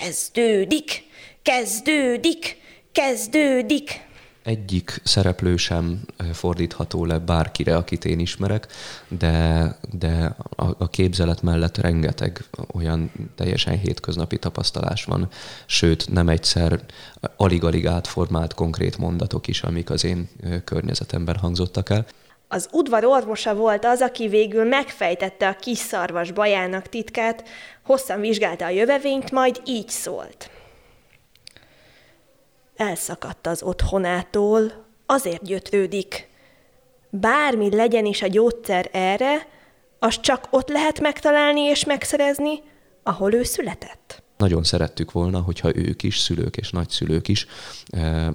Kezdődik, kezdődik, kezdődik. Egyik szereplő sem fordítható le bárkire, akit én ismerek, de, de a, a képzelet mellett rengeteg olyan teljesen hétköznapi tapasztalás van, sőt nem egyszer alig-alig átformált konkrét mondatok is, amik az én környezetemben hangzottak el. Az udvar orvosa volt az, aki végül megfejtette a kis szarvas bajának titkát, hosszan vizsgálta a jövevényt, majd így szólt. Elszakadt az otthonától, azért gyötrődik. Bármi legyen is a gyógyszer erre, az csak ott lehet megtalálni és megszerezni, ahol ő született nagyon szerettük volna, hogyha ők is, szülők és nagyszülők is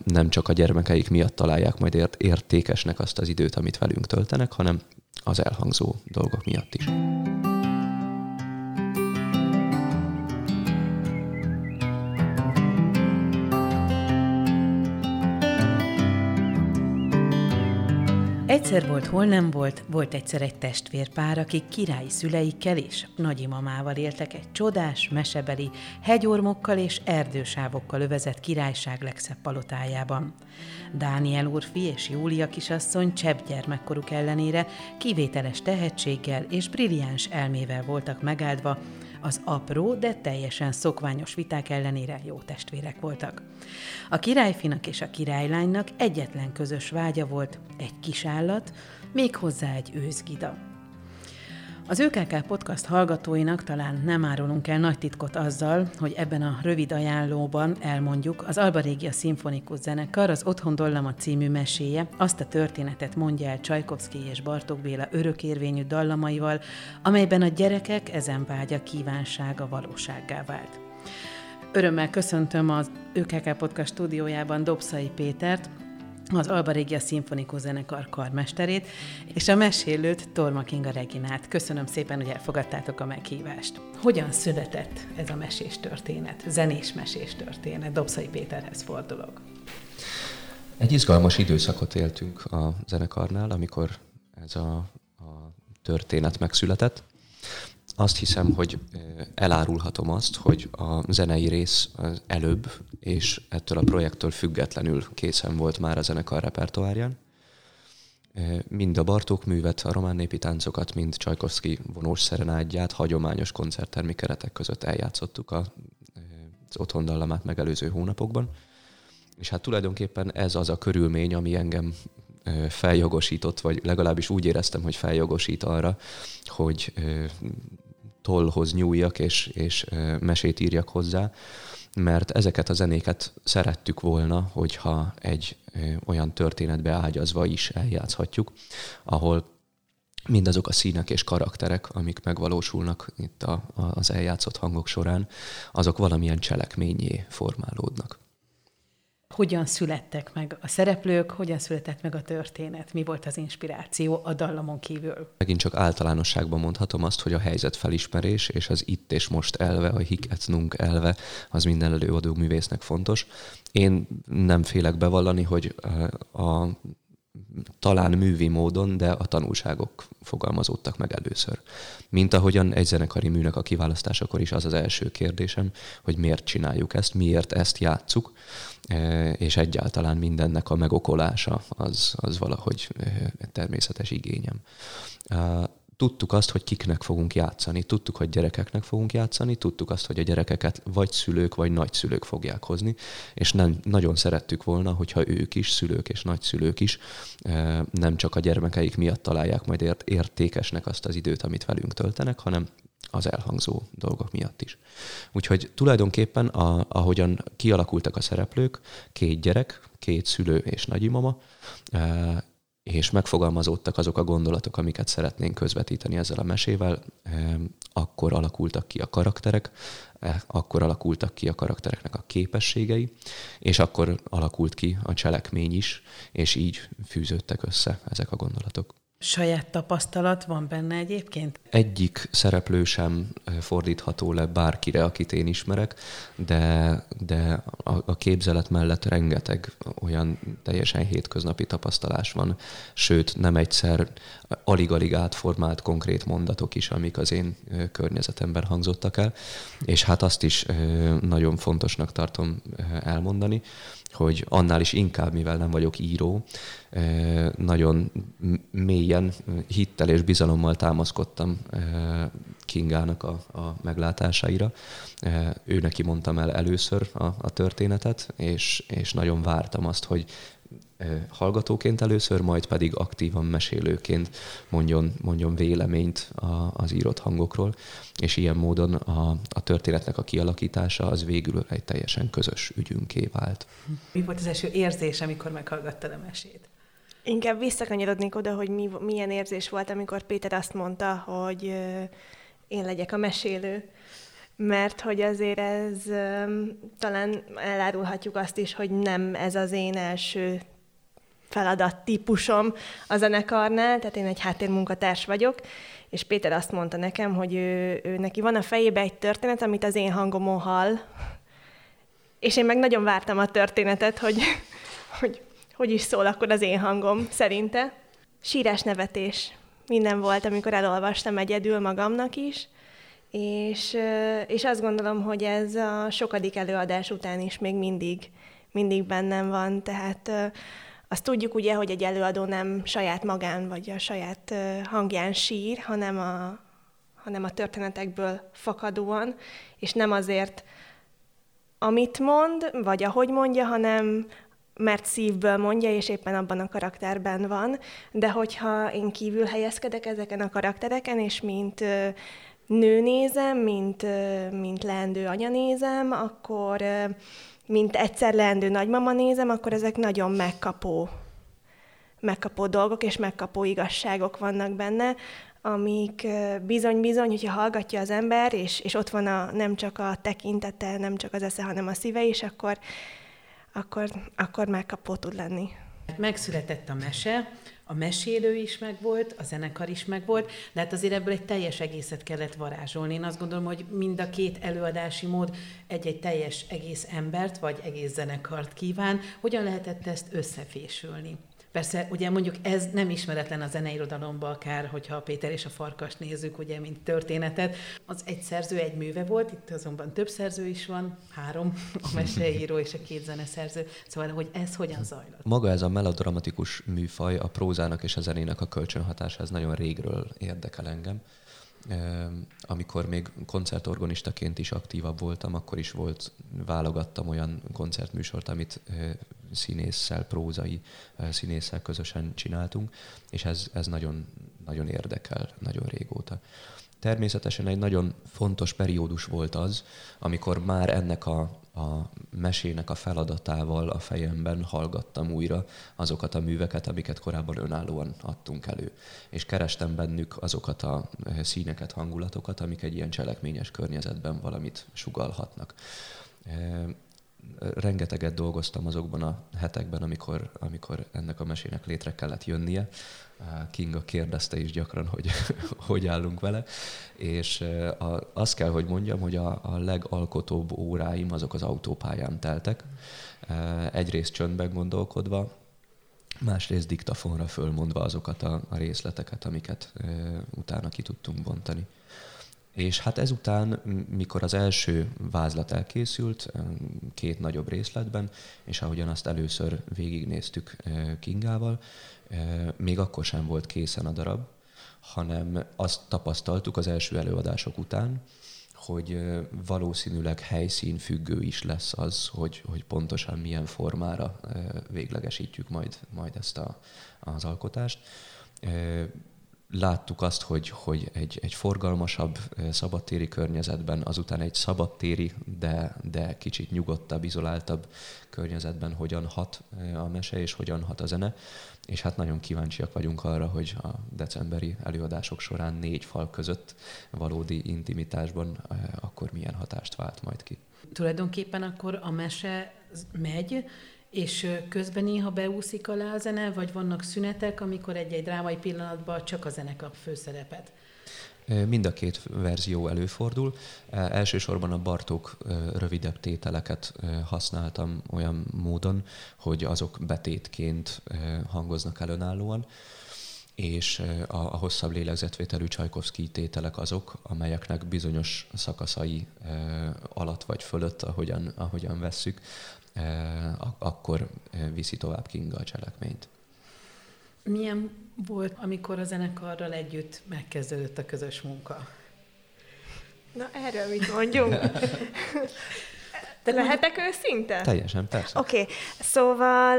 nem csak a gyermekeik miatt találják majd értékesnek azt az időt, amit velünk töltenek, hanem az elhangzó dolgok miatt is. Egyszer volt, hol nem volt, volt egyszer egy testvérpár, akik királyi szüleikkel és nagyimamával éltek egy csodás, mesebeli, hegyormokkal és erdősávokkal övezett királyság legszebb palotájában. Dániel úrfi és Júlia kisasszony csepp gyermekkoruk ellenére kivételes tehetséggel és brilliáns elmével voltak megáldva, az apró, de teljesen szokványos viták ellenére jó testvérek voltak. A királyfinak és a királylánynak egyetlen közös vágya volt egy kis állat, méghozzá egy őzgida. Az ÖKK podcast hallgatóinak talán nem árulunk el nagy titkot azzal, hogy ebben a rövid ajánlóban elmondjuk az Alba Régia Szimfonikus Zenekar az Otthon Dollama című meséje azt a történetet mondja el Csajkovszki és Bartók Béla örökérvényű dallamaival, amelyben a gyerekek ezen vágya kívánsága valósággá vált. Örömmel köszöntöm az ÖKK Podcast stúdiójában Dobszai Pétert, az Alba Régia Szimfonikus Zenekar karmesterét, és a mesélőt Torma Kinga Reginát. Köszönöm szépen, hogy elfogadtátok a meghívást. Hogyan született ez a mesés történet, zenés mesés történet? Dobszai Péterhez fordulok. Egy izgalmas időszakot éltünk a zenekarnál, amikor ez a, a történet megszületett. Azt hiszem, hogy elárulhatom azt, hogy a zenei rész az előbb, és ettől a projektől függetlenül készen volt már a zenekar repertoárján. Mind a Bartók művet, a román népi táncokat, mind Csajkovszki vonós szerenádját hagyományos koncerttermi keretek között eljátszottuk az otthondallamát megelőző hónapokban. És hát tulajdonképpen ez az a körülmény, ami engem feljogosított, vagy legalábbis úgy éreztem, hogy feljogosít arra, hogy tollhoz nyúljak, és, és mesét írjak hozzá, mert ezeket a zenéket szerettük volna, hogyha egy olyan történetbe ágyazva is eljátszhatjuk, ahol mindazok a színek és karakterek, amik megvalósulnak itt a, a, az eljátszott hangok során, azok valamilyen cselekményé formálódnak hogyan születtek meg a szereplők, hogyan született meg a történet, mi volt az inspiráció a dallamon kívül. Megint csak általánosságban mondhatom azt, hogy a helyzet felismerés és az itt és most elve, a nunc elve, az minden előadó művésznek fontos. Én nem félek bevallani, hogy a talán művi módon, de a tanulságok fogalmazódtak meg először. Mint ahogyan egy zenekari műnek a kiválasztásakor is az az első kérdésem, hogy miért csináljuk ezt, miért ezt játszuk, e, és egyáltalán mindennek a megokolása az, az valahogy e, természetes igényem tudtuk azt, hogy kiknek fogunk játszani, tudtuk, hogy gyerekeknek fogunk játszani, tudtuk azt, hogy a gyerekeket vagy szülők, vagy nagyszülők fogják hozni, és nem, nagyon szerettük volna, hogyha ők is, szülők és nagyszülők is eh, nem csak a gyermekeik miatt találják majd ért, értékesnek azt az időt, amit velünk töltenek, hanem az elhangzó dolgok miatt is. Úgyhogy tulajdonképpen, a, ahogyan kialakultak a szereplők, két gyerek, két szülő és nagyimama, eh, és megfogalmazódtak azok a gondolatok, amiket szeretnénk közvetíteni ezzel a mesével, akkor alakultak ki a karakterek, e, akkor alakultak ki a karaktereknek a képességei, és akkor alakult ki a cselekmény is, és így fűződtek össze ezek a gondolatok. Saját tapasztalat van benne egyébként? Egyik szereplő sem fordítható le bárkire, akit én ismerek, de, de a, a képzelet mellett rengeteg olyan teljesen hétköznapi tapasztalás van, sőt nem egyszer alig-alig átformált konkrét mondatok is, amik az én környezetemben hangzottak el, és hát azt is nagyon fontosnak tartom elmondani, hogy annál is inkább, mivel nem vagyok író, nagyon mélyen hittel és bizalommal támaszkodtam Kingának a, a meglátásaira. Ő neki mondtam el először a, a történetet, és, és nagyon vártam azt, hogy hallgatóként először, majd pedig aktívan mesélőként mondjon, mondjon véleményt a, az írott hangokról, és ilyen módon a, a történetnek a kialakítása az végül egy teljesen közös ügyünké vált. Mi volt az első érzés, amikor meghallgattad a mesét? Inkább visszakanyarodnék oda, hogy mi, milyen érzés volt, amikor Péter azt mondta, hogy én legyek a mesélő mert hogy azért ez talán elárulhatjuk azt is, hogy nem ez az én első feladat típusom a zenekarnál, tehát én egy háttérmunkatárs vagyok, és Péter azt mondta nekem, hogy ő, ő neki van a fejébe egy történet, amit az én hangomon hall, és én meg nagyon vártam a történetet, hogy hogy, hogy is szól akkor az én hangom szerinte. Sírás nevetés. Minden volt, amikor elolvastam egyedül magamnak is, és, és azt gondolom, hogy ez a sokadik előadás után is még mindig, mindig bennem van, tehát azt tudjuk ugye, hogy egy előadó nem saját magán vagy a saját hangján sír, hanem a, hanem a történetekből fakadóan, és nem azért, amit mond, vagy ahogy mondja, hanem mert szívből mondja, és éppen abban a karakterben van. De hogyha én kívül helyezkedek ezeken a karaktereken, és mint nő nézem, mint, mint leendő anya nézem, akkor mint egyszer leendő nagymama nézem, akkor ezek nagyon megkapó, megkapó dolgok és megkapó igazságok vannak benne, amik bizony-bizony, hogyha hallgatja az ember, és, és ott van a, nem csak a tekintete, nem csak az esze, hanem a szíve is, akkor, akkor, akkor megkapó tud lenni. Megszületett a mese, a mesélő is megvolt, a zenekar is megvolt, de hát azért ebből egy teljes egészet kellett varázsolni. Én azt gondolom, hogy mind a két előadási mód egy-egy teljes egész embert, vagy egész zenekart kíván. Hogyan lehetett ezt összefésülni? Persze, ugye mondjuk ez nem ismeretlen a zeneirodalomban, akár hogyha a Péter és a Farkas nézzük, ugye, mint történetet. Az egy szerző, egy műve volt, itt azonban több szerző is van, három, a meseíró és a két zeneszerző. Szóval, hogy ez hogyan zajlott? Maga ez a melodramatikus műfaj, a prózának és a zenének a kölcsönhatása, ez nagyon régről érdekel engem amikor még koncertorganistaként is aktívabb voltam, akkor is volt, válogattam olyan koncertműsort, amit színésszel, prózai színésszel közösen csináltunk, és ez, ez nagyon, nagyon érdekel, nagyon régóta. Természetesen egy nagyon fontos periódus volt az, amikor már ennek a, a mesének a feladatával a fejemben hallgattam újra azokat a műveket, amiket korábban önállóan adtunk elő. És kerestem bennük azokat a színeket, hangulatokat, amik egy ilyen cselekményes környezetben valamit sugalhatnak rengeteget dolgoztam azokban a hetekben, amikor, amikor ennek a mesének létre kellett jönnie. Kinga kérdezte is gyakran, hogy hogy állunk vele, és a, azt kell, hogy mondjam, hogy a, a legalkotóbb óráim azok az autópályán teltek. Egyrészt csöndben gondolkodva, másrészt diktafonra fölmondva azokat a, a részleteket, amiket utána ki tudtunk bontani. És hát ezután, mikor az első vázlat elkészült, két nagyobb részletben, és ahogyan azt először végignéztük Kingával, még akkor sem volt készen a darab, hanem azt tapasztaltuk az első előadások után, hogy valószínűleg helyszín függő is lesz az, hogy, hogy pontosan milyen formára véglegesítjük majd, majd ezt a, az alkotást láttuk azt, hogy, hogy egy, egy forgalmasabb szabadtéri környezetben, azután egy szabadtéri, de, de kicsit nyugodtabb, izoláltabb környezetben hogyan hat a mese és hogyan hat a zene. És hát nagyon kíváncsiak vagyunk arra, hogy a decemberi előadások során négy fal között valódi intimitásban akkor milyen hatást vált majd ki. Tulajdonképpen akkor a mese megy, És közben néha beúszik alá a zene, vagy vannak szünetek, amikor egy-egy drámai pillanatban csak a zene kap főszerepet? Mind a két verzió előfordul. Elsősorban a Bartók rövidebb tételeket használtam olyan módon, hogy azok betétként hangoznak el önállóan, és a, a hosszabb lélegzetvételű Csajkovszki tételek azok, amelyeknek bizonyos szakaszai alatt vagy fölött, ahogyan, ahogyan vesszük, akkor viszi tovább Kinga a cselekményt. Milyen volt, amikor a zenekarral együtt megkezdődött a közös munka? Na, erről mit mondjunk? De lehetek őszinte? Teljesen, persze. Oké, okay. szóval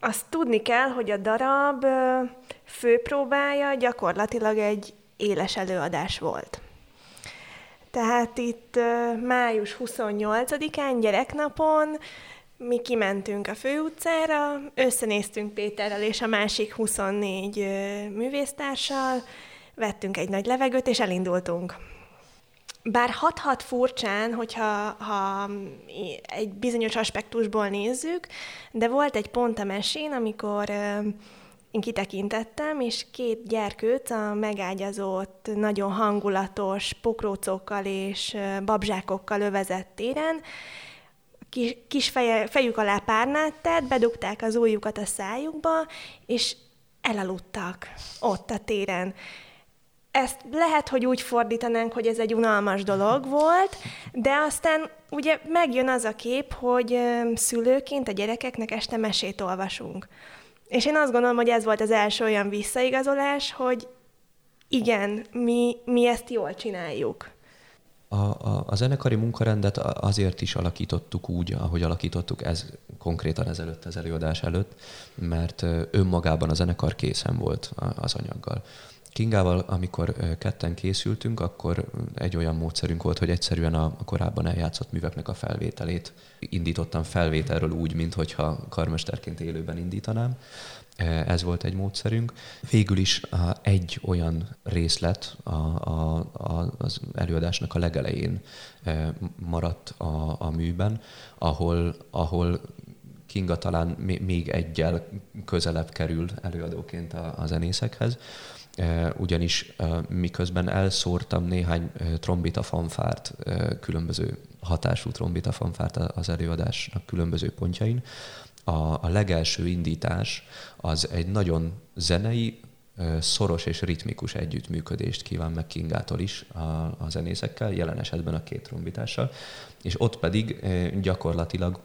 azt tudni kell, hogy a darab főpróbája gyakorlatilag egy éles előadás volt. Tehát itt május 28-án, gyereknapon mi kimentünk a főutcára, összenéztünk Péterrel és a másik 24 művésztársal, vettünk egy nagy levegőt, és elindultunk. Bár hat-hat furcsán, hogyha ha egy bizonyos aspektusból nézzük, de volt egy pont a mesén, amikor én kitekintettem, és két gyerkőt a megágyazott, nagyon hangulatos pokrócokkal és babzsákokkal övezett téren kis, kis feje, fejük alá párnát tett, bedugták az ujjukat a szájukba, és elaludtak ott a téren. Ezt lehet, hogy úgy fordítanánk, hogy ez egy unalmas dolog volt, de aztán ugye megjön az a kép, hogy szülőként a gyerekeknek este mesét olvasunk. És én azt gondolom, hogy ez volt az első olyan visszaigazolás, hogy igen, mi, mi ezt jól csináljuk. A, a, a zenekari munkarendet azért is alakítottuk úgy, ahogy alakítottuk ez konkrétan ezelőtt az előadás előtt, mert önmagában a zenekar készen volt az anyaggal. Kingával, amikor ketten készültünk, akkor egy olyan módszerünk volt, hogy egyszerűen a korábban eljátszott műveknek a felvételét indítottam felvételről úgy, mintha karmesterként élőben indítanám. Ez volt egy módszerünk. Végül is egy olyan részlet a, a, a, az előadásnak a legelején maradt a, a műben, ahol, ahol Kinga talán még egyel közelebb kerül előadóként a, a zenészekhez, ugyanis miközben elszórtam néhány trombita fanfárt, különböző hatású trombita fanfárt az előadásnak különböző pontjain, a, a legelső indítás az egy nagyon zenei, szoros és ritmikus együttműködést kíván meg Kingától is a, a zenészekkel, jelen esetben a két trombitással, és ott pedig gyakorlatilag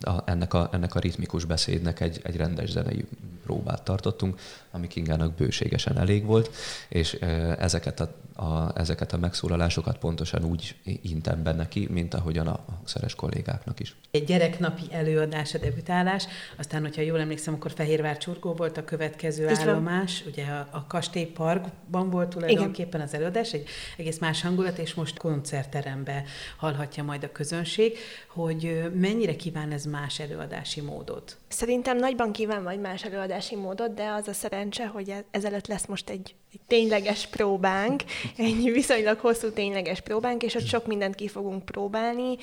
a, ennek, a, ennek a ritmikus beszédnek egy, egy rendes zenei próbát tartottunk, ami Kingának bőségesen elég volt, és ezeket a, a, ezeket a megszólalásokat pontosan úgy intem be neki, mint ahogyan a szeres kollégáknak is. Egy gyereknapi előadás, a debütálás, aztán, hogyha jól emlékszem, akkor Fehérvár Csurgó volt a következő Így állomás, van. ugye a, a Kastélyparkban volt tulajdonképpen Igen. az előadás, egy egész más hangulat, és most koncertterembe hallhatja majd a közönség, hogy mennyire kíván ez más előadási módot? Szerintem nagyban kíván majd más előadási módot, de az a szerencse, hogy e- ezelőtt lesz most egy, egy tényleges próbánk, egy viszonylag hosszú tényleges próbánk, és ott sok mindent ki fogunk próbálni.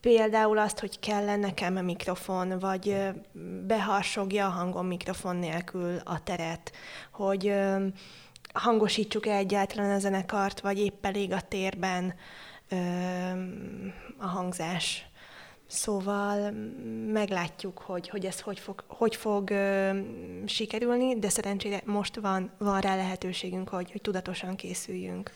Például azt, hogy kell nekem a mikrofon, vagy beharsogja a hangom mikrofon nélkül a teret, hogy hangosítsuk-e egyáltalán a zenekart, vagy épp elég a térben a hangzás. Szóval meglátjuk, hogy, hogy ez hogy fog, hogy fog ö, sikerülni, de szerencsére most van, van rá lehetőségünk, hogy, hogy tudatosan készüljünk.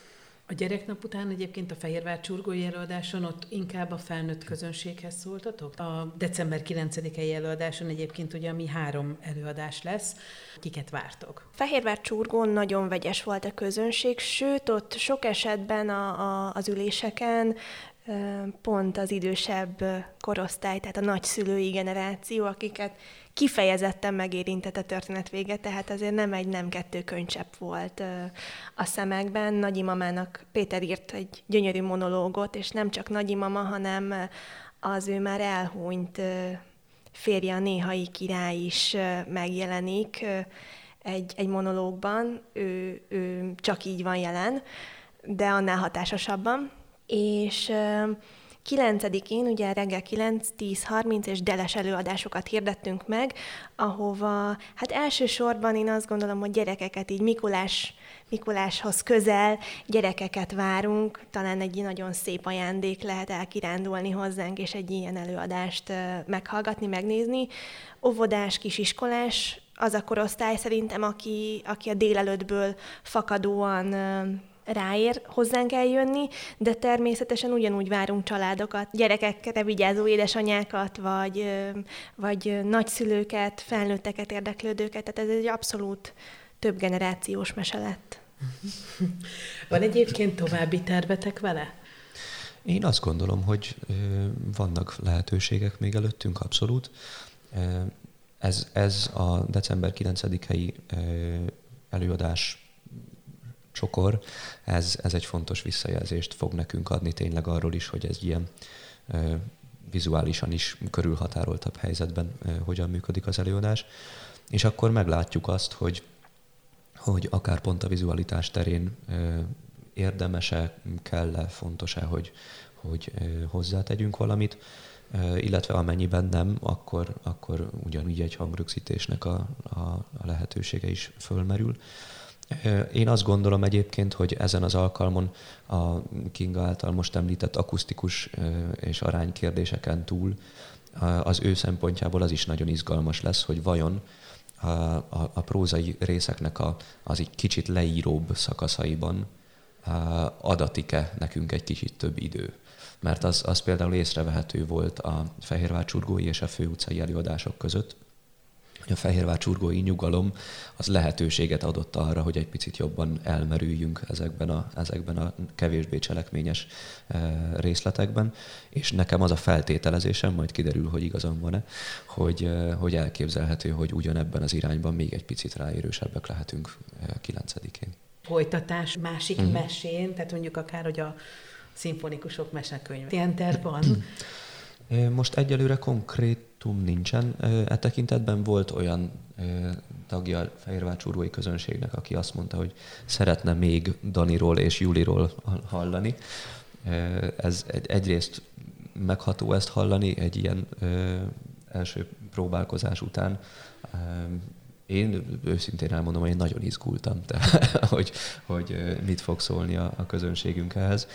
A gyereknap után egyébként a Fehérvár csurgói előadáson ott inkább a felnőtt közönséghez szóltatok? A december 9-i előadáson egyébként ugye mi három előadás lesz. Kiket vártok? Fehérvár csurgón nagyon vegyes volt a közönség, sőt ott sok esetben a, a, az üléseken pont az idősebb korosztály, tehát a nagyszülői generáció, akiket kifejezetten megérintett a történet vége, tehát azért nem egy, nem kettő könycsepp volt a szemekben. Nagyimamának Péter írt egy gyönyörű monológot, és nem csak nagyimama, hanem az ő már elhunyt férje, a néhai király is megjelenik egy, egy monológban, ő, ő csak így van jelen, de annál hatásosabban és 9-én ugye reggel 9, 10, 30 és deles előadásokat hirdettünk meg, ahova hát elsősorban én azt gondolom, hogy gyerekeket így Mikulás, Mikuláshoz közel gyerekeket várunk, talán egy nagyon szép ajándék lehet elkirándulni hozzánk, és egy ilyen előadást meghallgatni, megnézni. Óvodás, kisiskolás, az a korosztály szerintem, aki, aki a délelőttből fakadóan ráér hozzánk eljönni, de természetesen ugyanúgy várunk családokat, gyerekekre vigyázó édesanyákat, vagy, vagy nagyszülőket, felnőtteket, érdeklődőket, tehát ez egy abszolút több generációs mese lett. Van egyébként további tervetek vele? Én azt gondolom, hogy vannak lehetőségek még előttünk, abszolút. Ez, ez a december 9-i előadás csokor, ez, ez egy fontos visszajelzést fog nekünk adni tényleg arról is, hogy ez ilyen vizuálisan is körülhatároltabb helyzetben hogyan működik az előadás. És akkor meglátjuk azt, hogy, hogy akár pont a vizualitás terén érdemese, kell-e, fontos-e, hogy, hogy hozzátegyünk valamit, illetve amennyiben nem, akkor, akkor ugyanúgy egy hangrögzítésnek a, a, a lehetősége is fölmerül. Én azt gondolom egyébként, hogy ezen az alkalmon a Kinga által most említett akusztikus és aránykérdéseken túl az ő szempontjából az is nagyon izgalmas lesz, hogy vajon a, a, a prózai részeknek a, az egy kicsit leíróbb szakaszaiban adatik-e nekünk egy kicsit több idő. Mert az, az például észrevehető volt a Fehérvár csurgói és a főutcai előadások között, hogy a Fehérvár csurgói nyugalom az lehetőséget adott arra, hogy egy picit jobban elmerüljünk ezekben a, ezekben a kevésbé cselekményes e, részletekben, és nekem az a feltételezésem, majd kiderül, hogy igazam van-e, hogy, e, hogy elképzelhető, hogy ugyanebben az irányban még egy picit ráérősebbek lehetünk e, 9-én. Folytatás másik uh-huh. mesén, tehát mondjuk akár, hogy a szimfonikusok mesekönyv. Ilyen terv van? Most egyelőre konkrét dátum nincsen. E tekintetben volt olyan tagja a Fehérvár csúrói közönségnek, aki azt mondta, hogy szeretne még Daniról és Juliról hallani. Ez egy, egyrészt megható ezt hallani egy ilyen első próbálkozás után. Én őszintén elmondom, hogy én nagyon izgultam, de, hogy, hogy mit fog szólni a, a közönségünk ehhez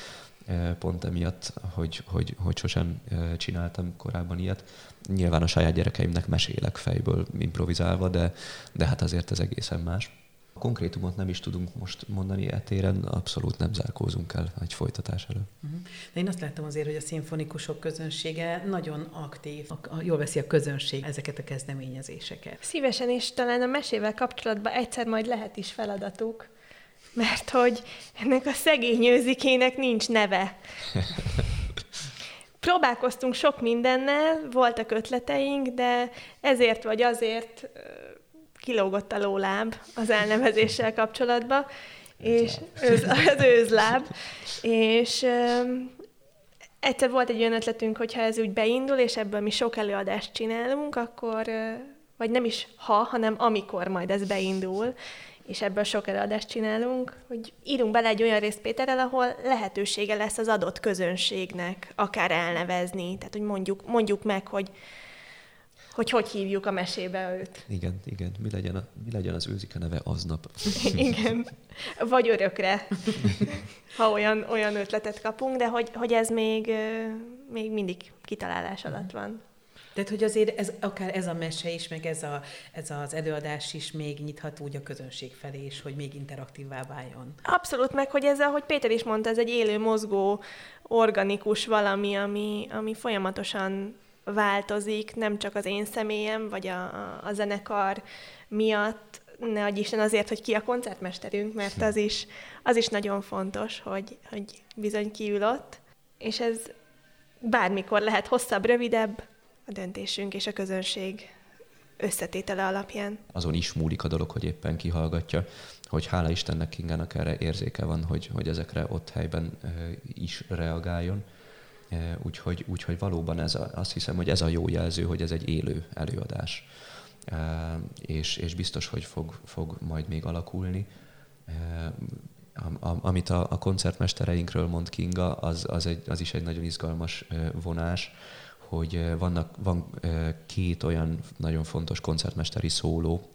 pont emiatt, hogy, hogy, hogy sosem csináltam korábban ilyet. Nyilván a saját gyerekeimnek mesélek fejből improvizálva, de, de hát azért ez egészen más. A konkrétumot nem is tudunk most mondani etéren, abszolút nem zárkózunk el egy folytatás elő. Uh-huh. De én azt láttam azért, hogy a szimfonikusok közönsége nagyon aktív, a, a, jól veszi a közönség ezeket a kezdeményezéseket. Szívesen, és talán a mesével kapcsolatban egyszer majd lehet is feladatuk, mert hogy ennek a szegény őzikének nincs neve. Próbálkoztunk sok mindennel, voltak ötleteink, de ezért vagy azért kilógott a lóláb az elnevezéssel kapcsolatban, és őz, az őzláb, és egyszer volt egy olyan ötletünk, hogyha ez úgy beindul, és ebből mi sok előadást csinálunk, akkor, vagy nem is ha, hanem amikor majd ez beindul, és ebből sok előadást csinálunk, hogy írunk bele egy olyan részt Péterrel, ahol lehetősége lesz az adott közönségnek akár elnevezni, tehát hogy mondjuk, mondjuk meg, hogy hogy hogy hívjuk a mesébe őt. Igen, igen. Mi legyen, a, mi legyen az őzike neve aznap? igen. Vagy örökre, ha olyan, olyan ötletet kapunk, de hogy, hogy ez még, még mindig kitalálás alatt van. Tehát, hogy azért ez, akár ez a mese is, meg ez, a, ez az előadás is még nyithat úgy a közönség felé is, hogy még interaktívvá váljon. Abszolút, meg hogy ez, ahogy Péter is mondta, ez egy élő, mozgó, organikus valami, ami, ami folyamatosan változik, nem csak az én személyem, vagy a, a zenekar miatt, ne adj Isten azért, hogy ki a koncertmesterünk, mert az is, az is nagyon fontos, hogy, hogy bizony kiül ott, és ez bármikor lehet hosszabb, rövidebb, a döntésünk és a közönség összetétele alapján. Azon is múlik a dolog, hogy éppen kihallgatja, hogy hála Istennek Kingának erre érzéke van, hogy, hogy ezekre ott helyben is reagáljon. Úgyhogy, úgyhogy valóban ez a, azt hiszem, hogy ez a jó jelző, hogy ez egy élő előadás. És, és biztos, hogy fog, fog majd még alakulni. amit a, a koncertmestereinkről mond Kinga, az, az, egy, az is egy nagyon izgalmas vonás, hogy vannak, van két olyan nagyon fontos koncertmesteri szóló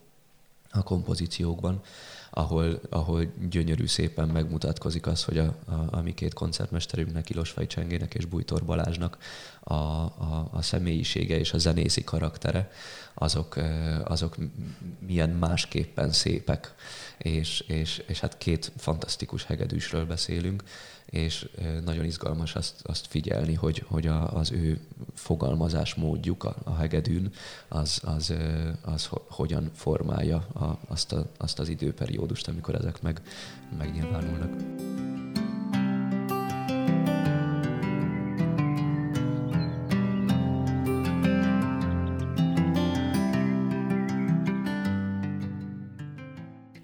a kompozíciókban, ahol, ahol gyönyörű szépen megmutatkozik az, hogy a, a, a mi két koncertmesterünknek, Ilosfaj Csengének és Bújtor Balázsnak a, a, a személyisége és a zenészi karaktere, azok, azok milyen másképpen szépek. És, és, és hát két fantasztikus hegedűsről beszélünk, és nagyon izgalmas azt, azt figyelni, hogy, hogy a, az ő fogalmazás módjuk a, a hegedűn, az, az, az hogyan formálja a, azt, a, azt az időperiódust, amikor ezek meg, megnyilvánulnak.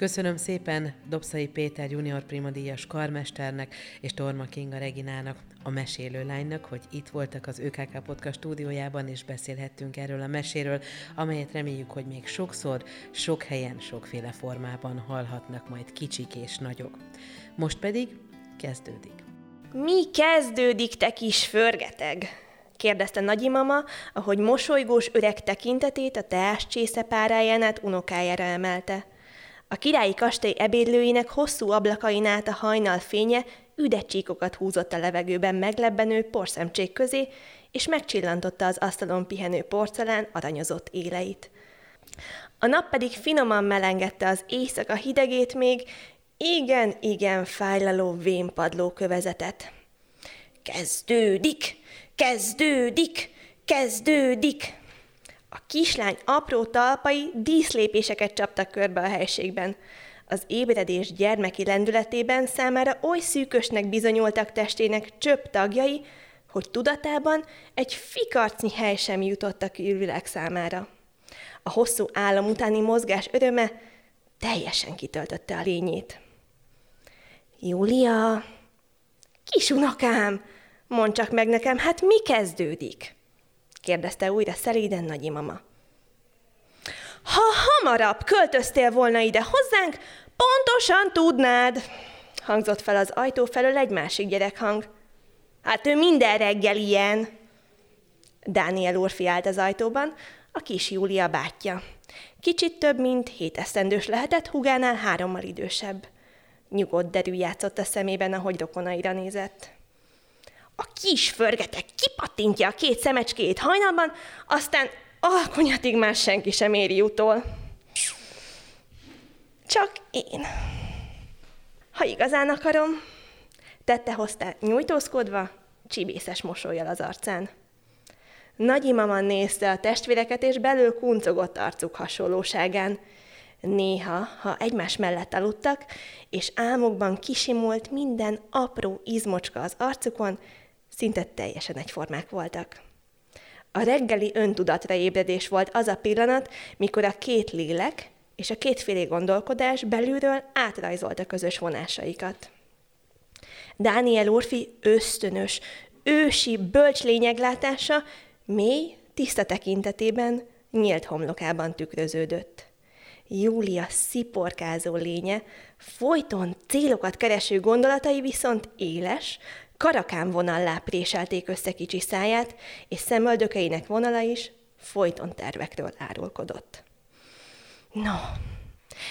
Köszönöm szépen Dobszai Péter junior primadíjas karmesternek és Torma Kinga Reginának, a mesélő lánynak, hogy itt voltak az ÖKK Podcast stúdiójában, és beszélhettünk erről a meséről, amelyet reméljük, hogy még sokszor, sok helyen, sokféle formában hallhatnak majd kicsik és nagyok. Most pedig kezdődik. Mi kezdődik, te kis förgeteg? kérdezte nagyimama, ahogy mosolygós öreg tekintetét a teás csészepáráján át unokájára emelte. A királyi kastély ebédlőinek hosszú ablakain át a hajnal fénye üdecsíkokat húzott a levegőben meglebbenő porszemcsék közé, és megcsillantotta az asztalon pihenő porcelán aranyozott éleit. A nap pedig finoman melengette az éjszaka hidegét még, igen-igen fájlaló vénpadló kövezetet. Kezdődik! Kezdődik! Kezdődik! A kislány apró talpai díszlépéseket csaptak körbe a helységben. Az ébredés gyermeki lendületében számára oly szűkösnek bizonyultak testének csöpp tagjai, hogy tudatában egy fikarcnyi hely sem jutott a külvilág számára. A hosszú álom utáni mozgás öröme teljesen kitöltötte a lényét. Júlia, kisunokám, mondd csak meg nekem, hát mi kezdődik? Kérdezte újra szelíden nagyimama. Ha hamarabb költöztél volna ide hozzánk, pontosan tudnád, hangzott fel az ajtó felől egy másik gyerekhang. Hát ő minden reggel ilyen. Dániel úr állt az ajtóban, a kis Júlia bátyja. Kicsit több, mint hét esztendős lehetett, hugánál hárommal idősebb. Nyugodt derű játszott a szemében, ahogy rokonaira nézett. A kis förgetek kipattintja a két szemecskét hajnalban, aztán alkonyatig már senki sem éri utol. Csak én. Ha igazán akarom, tette hozta nyújtózkodva, csibészes mosolyjal az arcán. Nagyimama nézte a testvéreket, és belül kuncogott arcuk hasonlóságán. Néha, ha egymás mellett aludtak, és álmokban kisimult minden apró izmocska az arcukon, szinte teljesen egyformák voltak. A reggeli öntudatra ébredés volt az a pillanat, mikor a két lélek és a kétfélé gondolkodás belülről átrajzolta közös vonásaikat. Dániel Orfi ösztönös, ősi, bölcs lényeglátása mély, tiszta tekintetében, nyílt homlokában tükröződött. Júlia sziporkázó lénye, folyton célokat kereső gondolatai viszont éles, karakán vonallá préselték össze kicsi száját, és szemöldökeinek vonala is folyton tervekről árulkodott. No,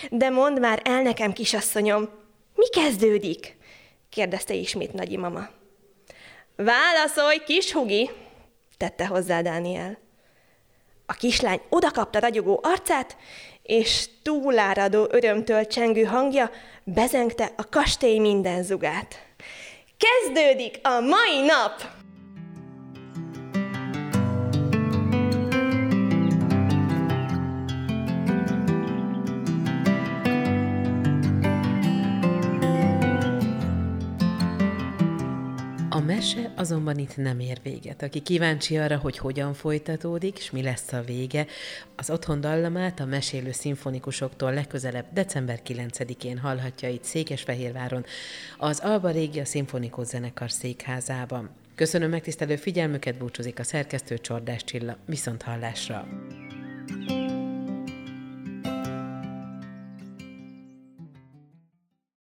de mondd már el nekem, kisasszonyom, mi kezdődik? kérdezte ismét nagyimama. Válaszolj, kis hugi, tette hozzá Dániel. A kislány odakapta ragyogó arcát, és túláradó örömtől csengő hangja bezengte a kastély minden zugát. Kezdődik a mai nap! Mese azonban itt nem ér véget. Aki kíváncsi arra, hogy hogyan folytatódik, és mi lesz a vége, az otthon dallamát a mesélő szimfonikusoktól legközelebb december 9-én hallhatja itt Székesfehérváron, az Alba Régia Szimfonikus Zenekar székházában. Köszönöm megtisztelő figyelmüket, búcsúzik a szerkesztő Csordás Csilla. Viszont hallásra!